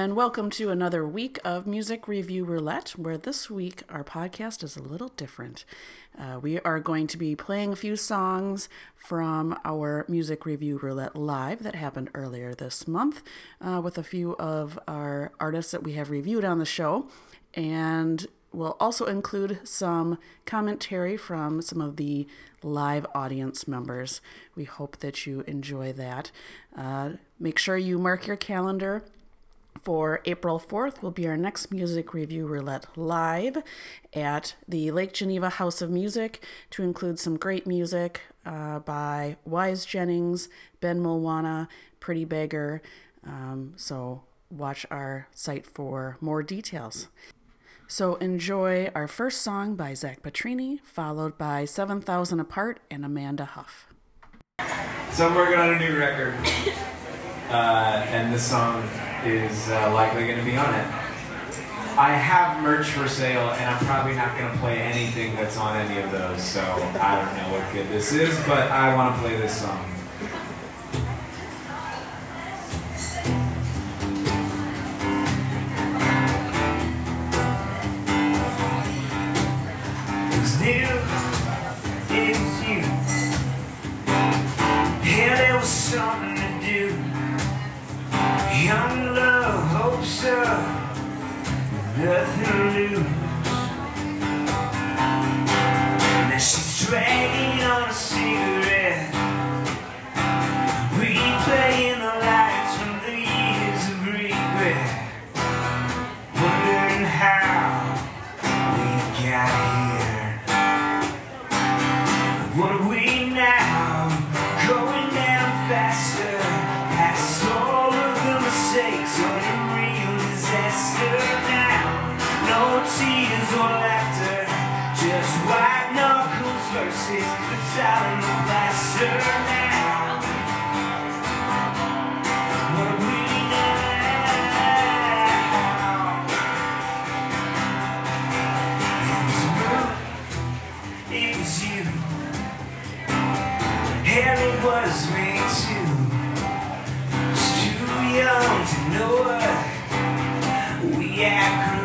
and welcome to another week of Music Review Roulette, where this week our podcast is a little different. Uh, we are going to be playing a few songs from our Music Review Roulette Live that happened earlier this month uh, with a few of our artists that we have reviewed on the show. And we'll also include some commentary from some of the live audience members. We hope that you enjoy that. Uh, make sure you mark your calendar for April 4th will be our next music review roulette live at the Lake Geneva House of Music to include some great music uh, by Wise Jennings, Ben Mulwana, Pretty Beggar. Um, so watch our site for more details. So enjoy our first song by Zach Pietrini, followed by 7,000 Apart and Amanda Huff. So I'm working on a new record, uh, and this song is uh, likely going to be on it. I have merch for sale, and I'm probably not going to play anything that's on any of those, so I don't know what good this is, but I want to play this song. Nothing to lose. What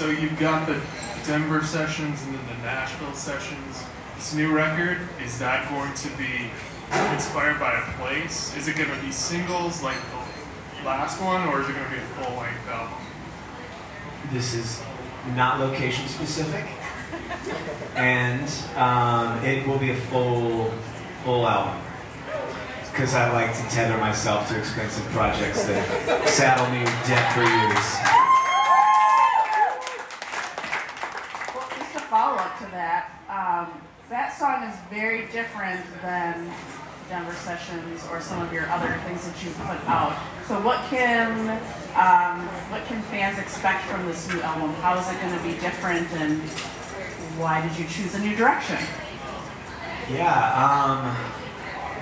so you've got the Denver sessions and then the Nashville sessions. This new record, is that going to be inspired by a place? Is it going to be singles like the last one, or is it going to be a full length album? This is not location specific. and um, it will be a full full album because I like to tether myself to expensive projects that saddle me with debt for years. Well, just a follow up to that, um, that song is very different than Denver Sessions or some of your other things that you put out. So, what can um, what can fans expect from this new album? How is it going to be different, and why did you choose a new direction? Yeah, um,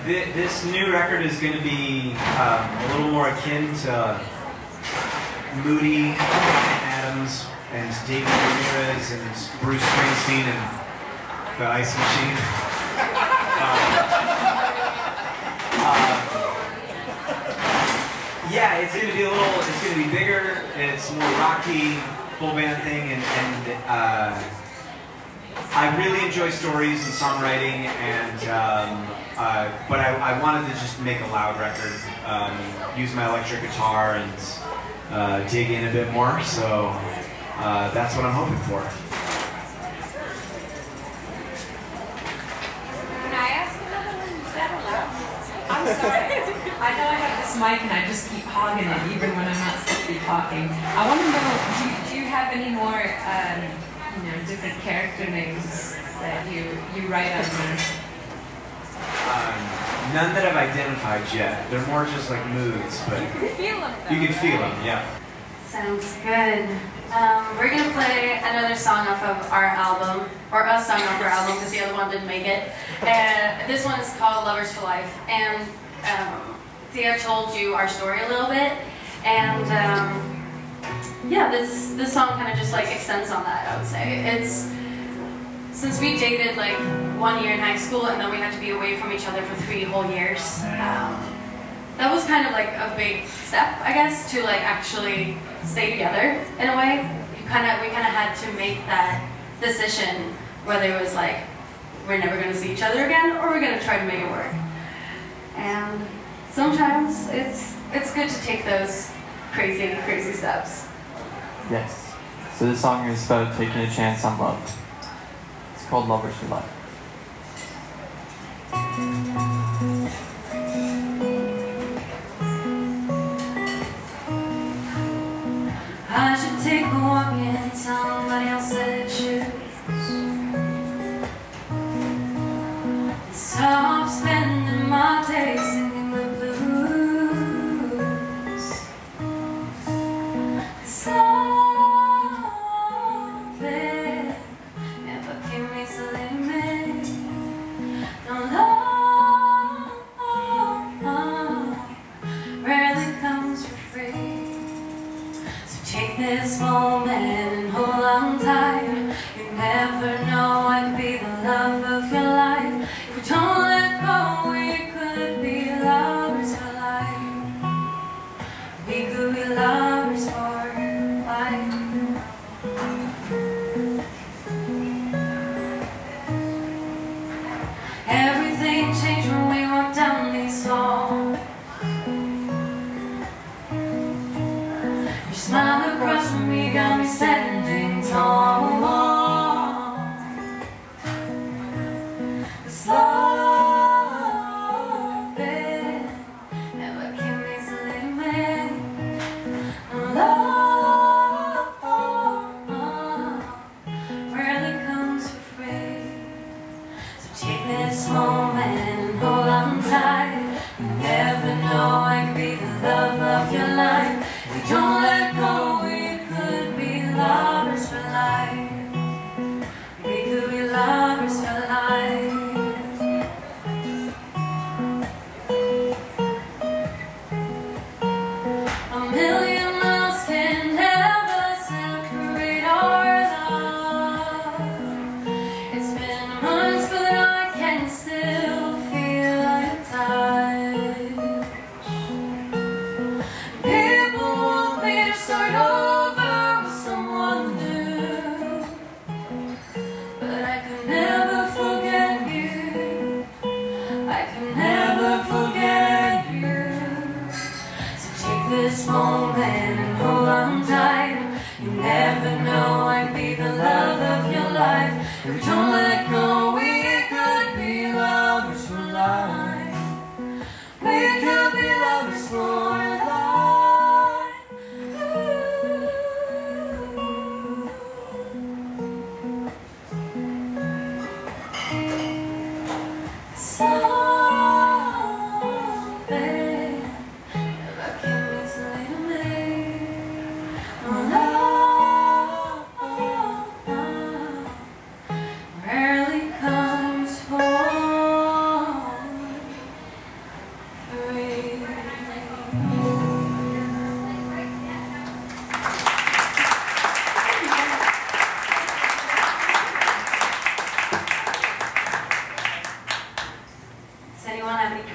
thi- this new record is going to be um, a little more akin to Moody, Adams, and David Ramirez, and Bruce Springsteen, and the Ice Machine. Um, uh, yeah, it's to be a little. It's to be bigger. It's more rocky, full band thing, and and. Uh, I really enjoy stories and songwriting, and um, uh, but I, I wanted to just make a loud record, um, use my electric guitar, and uh, dig in a bit more. So uh, that's what I'm hoping for. Can I ask another one? Is that allowed? I'm sorry. I know I have this mic and I just keep hogging it even when I'm not supposed to be talking. I want to know, do, do you have any more, um, you know, different character names that you, you write under? Um, none that I've identified yet. They're more just like moods, but you can Feel them you can feel them. Yeah. Sounds good. Um, we're gonna play another song off of our album, or a song off our album because the other one didn't make it. And this one is called Lovers for Life. And um, Thea told you our story a little bit, and um, yeah, this this song kind of just like extends on that. I would say it's since we dated like one year in high school, and then we had to be away from each other for three whole years. Um, that was kind of like a big step, I guess, to like actually stay together in a way. You kind of, we kind of had to make that decision whether it was like we're never going to see each other again or we're going to try to make it work. And sometimes it's it's good to take those crazy, crazy steps. Yes. So this song is about taking a chance on love. It's called Lovers for Life.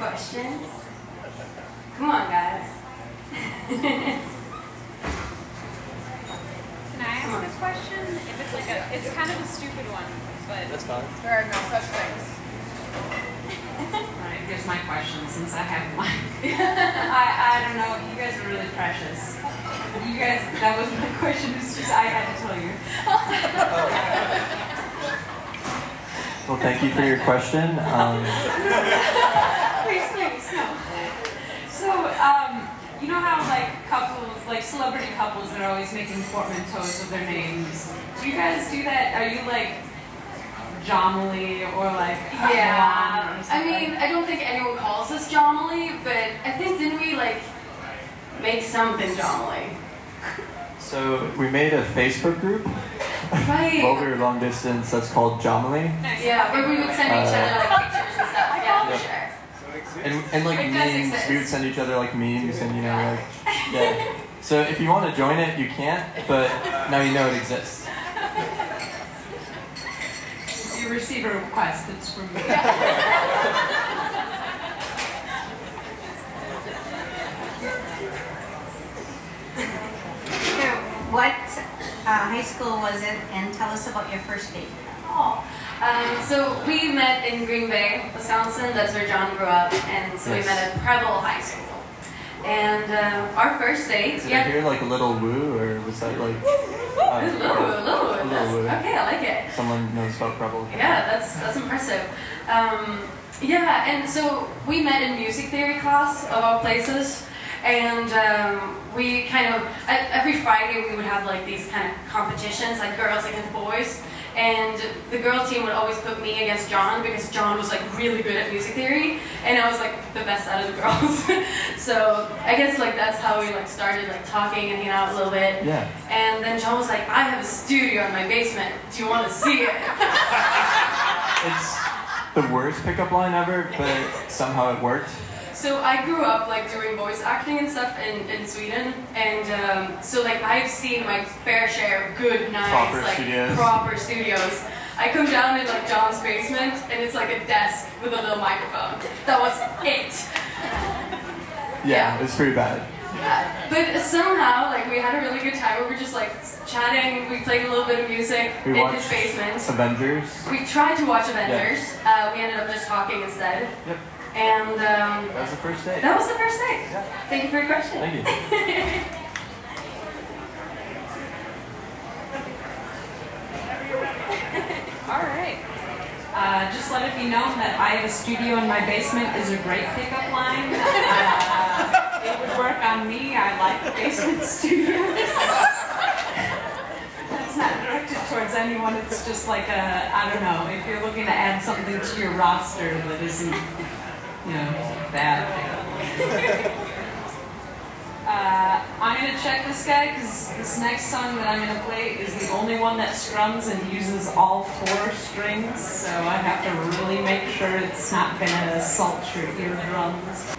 Questions? Come on, guys. Can I ask this question? If it's like a, it's kind of a stupid one, but That's fine. there are no such things. Alright, here's my question since I have one. I, I don't know, you guys are really precious. You guys, that was my question, it's just I had to tell you. Well, thank you for your question. Um, Please, please, no. So, um, you know how like couples, like celebrity couples, that are always making portmanteaus of their names. Do you guys do that? Are you like Jomily or like Milan or Yeah. I mean, I don't think anyone calls us Jomily, but I think didn't we like make something Jomily? so we made a Facebook group Right. while we were long distance. That's called Jomily, Yeah, where we would send each uh, other like and and like memes. exist. We would send each other like memes, and you know, like yeah. So if you want to join it, you can't. But now you know it exists. You receive a request, it's from me. So, what uh, high school was it, and tell us about your first date? Oh. Um, so we met in Green Bay, Wisconsin. That's where John grew up, and so Yes. we met at Preble High School. And uh, our first date, Did I yeah. hear like a little woo, or was that like Ooh, uh, little, little, a little woo? Okay, I like it. Someone knows about Preble. Yeah, that's that's impressive. Um, yeah, and so we met in music theory class of all places, and um, we kind of every Friday we would have like these kind of competitions, like girls against boys. And the girl team would always put me against John because John was like really good at music theory, and I was like the best out of the girls. so I guess like that's how we like started like talking and hanging out a little bit. Yeah. And then John was like, I have a studio in my basement. Do you want to see it? It's the worst pickup line ever, but somehow it worked. So I grew up like doing voice acting and stuff in, in Sweden, and um, so like I've seen my fair share of good, nice, Proper like studios. proper studios. I come down in like John's basement, and it's like a desk with a little microphone. That was it. Yeah, it was pretty bad. Uh, but somehow, like we had a really good time. We were just like chatting. We played a little bit of music We in his basement. Avengers. We tried to watch Avengers. Uh, we ended up just talking instead. Yep. And um, That was the first date. that was the first date. Thank you for your question. Thank you. All right. Uh, just let it be known that I have a studio in my basement is a great pickup line. Uh, it would work on me. I like basement studios. That's not directed towards anyone. It's just like a, I don't know, if you're looking to add something to your roster that isn't, know, bad. Uh, I'm gonna check this guy because this next song that I'm gonna play is the only one that strums and uses all four strings, so I have to really make sure it's not gonna assault your eardrums.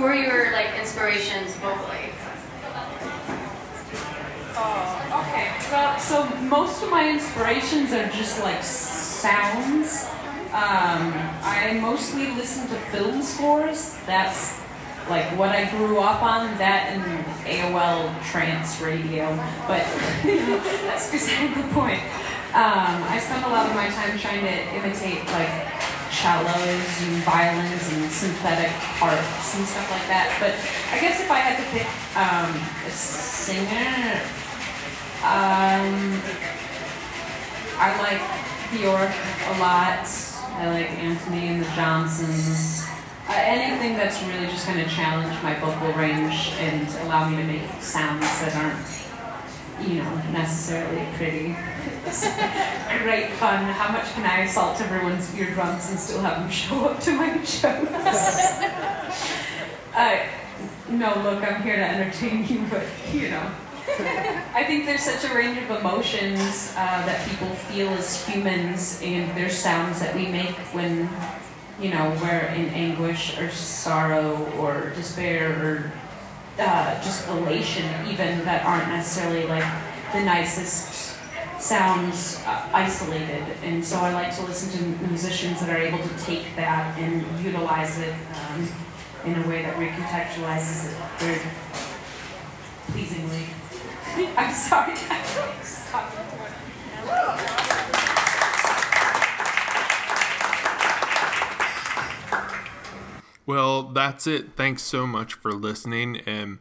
Who are your like inspirations vocally? Oh, okay. Well, so most of my inspirations are just like sounds. Um, I mostly listen to film scores. That's like what I grew up on. That and AOL trance radio. But that's beside the point. Um, I spend a lot of my time trying to imitate like cellos and violins and synthetic harps and stuff like that. But I guess if I had to pick um, a singer, um, I like Bjork a lot. I like Antony and the Johnsons. Uh, anything that's really just going to challenge my vocal range and allow me to make sounds that aren't, you know, necessarily pretty. Great fun. How much can I assault everyone's eardrums and still have them show up to my shows? uh, no, look, I'm here to entertain you, but you know. I think there's such a range of emotions uh, that people feel as humans, and there's sounds that we make when, you know, we're in anguish or sorrow or despair or uh, just elation, even that aren't necessarily like the nicest sounds uh, isolated. And so I like to listen to musicians that are able to take that and utilize it um, in a way that recontextualizes it very pleasingly. I'm sorry. Well, that's it. Thanks so much for listening. And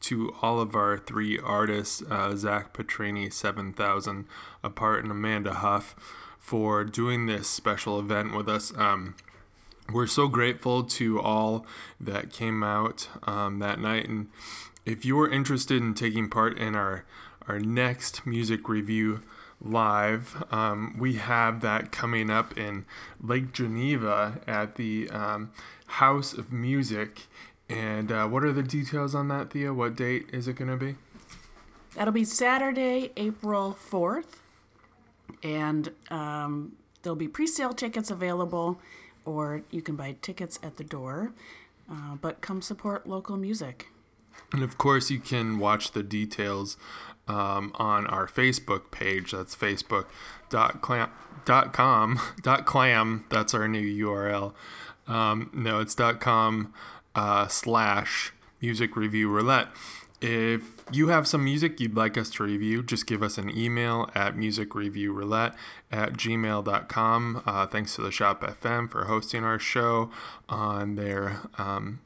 to all of our three artists, uh, Zach Pietrini, 7000 apart, and Amanda Huff, for doing this special event with us. Um, we're so grateful to all that came out um, that night. And if you are interested in taking part in our, our next music review live, um, we have that coming up in Lake Geneva at the um, House of Music. And uh, what are the details on that, Thea? What date is it going to be? That'll be Saturday, April 4th. And um, there'll be pre sale tickets available, or you can buy tickets at the door. Uh, but come support local music. And of course, you can watch the details um, on our Facebook page. That's facebook.clam, dot com, dot clam. That's our new URL. Um, no, it's dot com uh, slash music review roulette. If you have some music you'd like us to review, just give us an email at musicreviewroulette at gmail.com. Uh, thanks to the Shop FM for hosting our show on their um,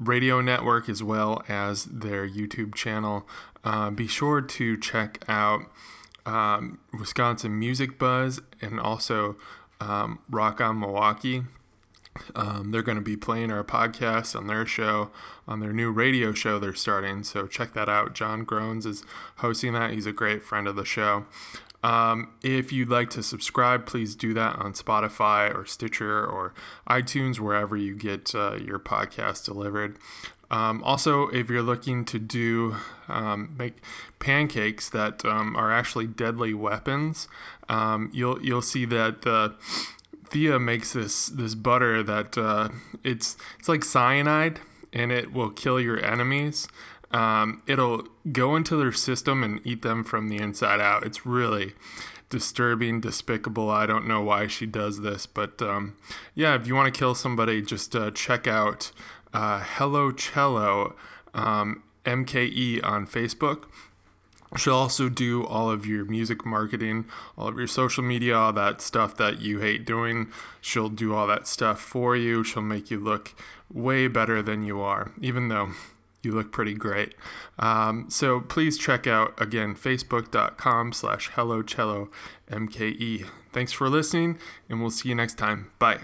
radio network as well as their YouTube channel. Uh, be sure to check out um, Wisconsin Music Buzz and also um, Rock on Milwaukee. Um, they're going to be playing our podcast on their show, on their new radio show they're starting. So check that out. John Groans is hosting that. He's a great friend of the show. Um, if you'd like to subscribe, please do that on Spotify or Stitcher or iTunes, wherever you get uh, your podcast delivered. Um, also, if you're looking to do um, make pancakes that um, are actually deadly weapons, um, you'll you'll see that uh, Thea makes this this butter that uh, it's it's like cyanide and it will kill your enemies. Um, it'll go into their system and eat them from the inside out. It's really disturbing, despicable. I don't know why she does this, but um, yeah, if you want to kill somebody, just uh, check out uh, Hello Cello um, MKE on Facebook. She'll also do all of your music marketing, all of your social media, all that stuff that you hate doing. She'll do all that stuff for you. She'll make you look way better than you are, even though you look pretty great. Um, so please check out again facebook.com slash hello cello mke. Thanks for listening, and we'll see you next time. Bye.